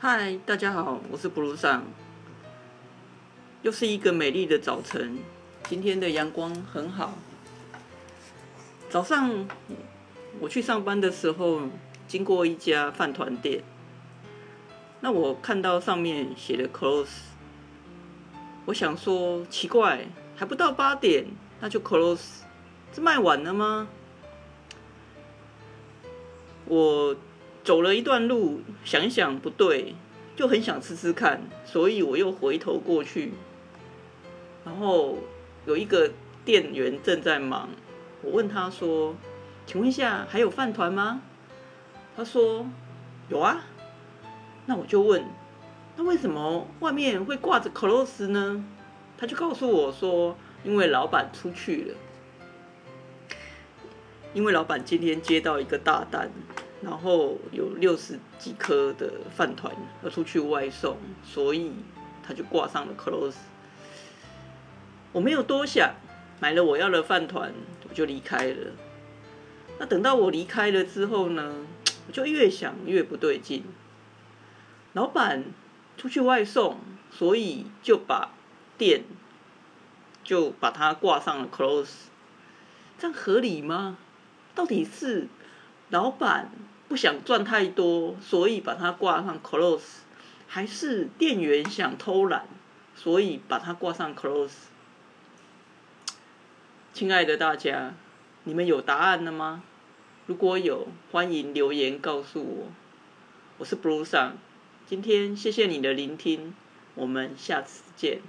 嗨，大家好，我是布鲁桑。又是一个美丽的早晨，今天的阳光很好。早上我去上班的时候，经过一家饭团店，那我看到上面写的 close，我想说奇怪，还不到八点，那就 close，这卖完了吗？我走了一段路，想一想不对，就很想吃吃看，所以我又回头过去，然后有一个店员正在忙，我问他说：“请问一下，还有饭团吗？”他说：“有啊。”那我就问：“那为什么外面会挂着 close 呢？”他就告诉我说：“因为老板出去了。”因为老板今天接到一个大单，然后有六十几颗的饭团要出去外送，所以他就挂上了 close。我没有多想，买了我要的饭团，我就离开了。那等到我离开了之后呢，我就越想越不对劲。老板出去外送，所以就把店就把它挂上了 close，这样合理吗？到底是老板不想赚太多，所以把它挂上 close，还是店员想偷懒，所以把它挂上 close？亲爱的大家，你们有答案了吗？如果有，欢迎留言告诉我。我是 Blue 上，今天谢谢你的聆听，我们下次见。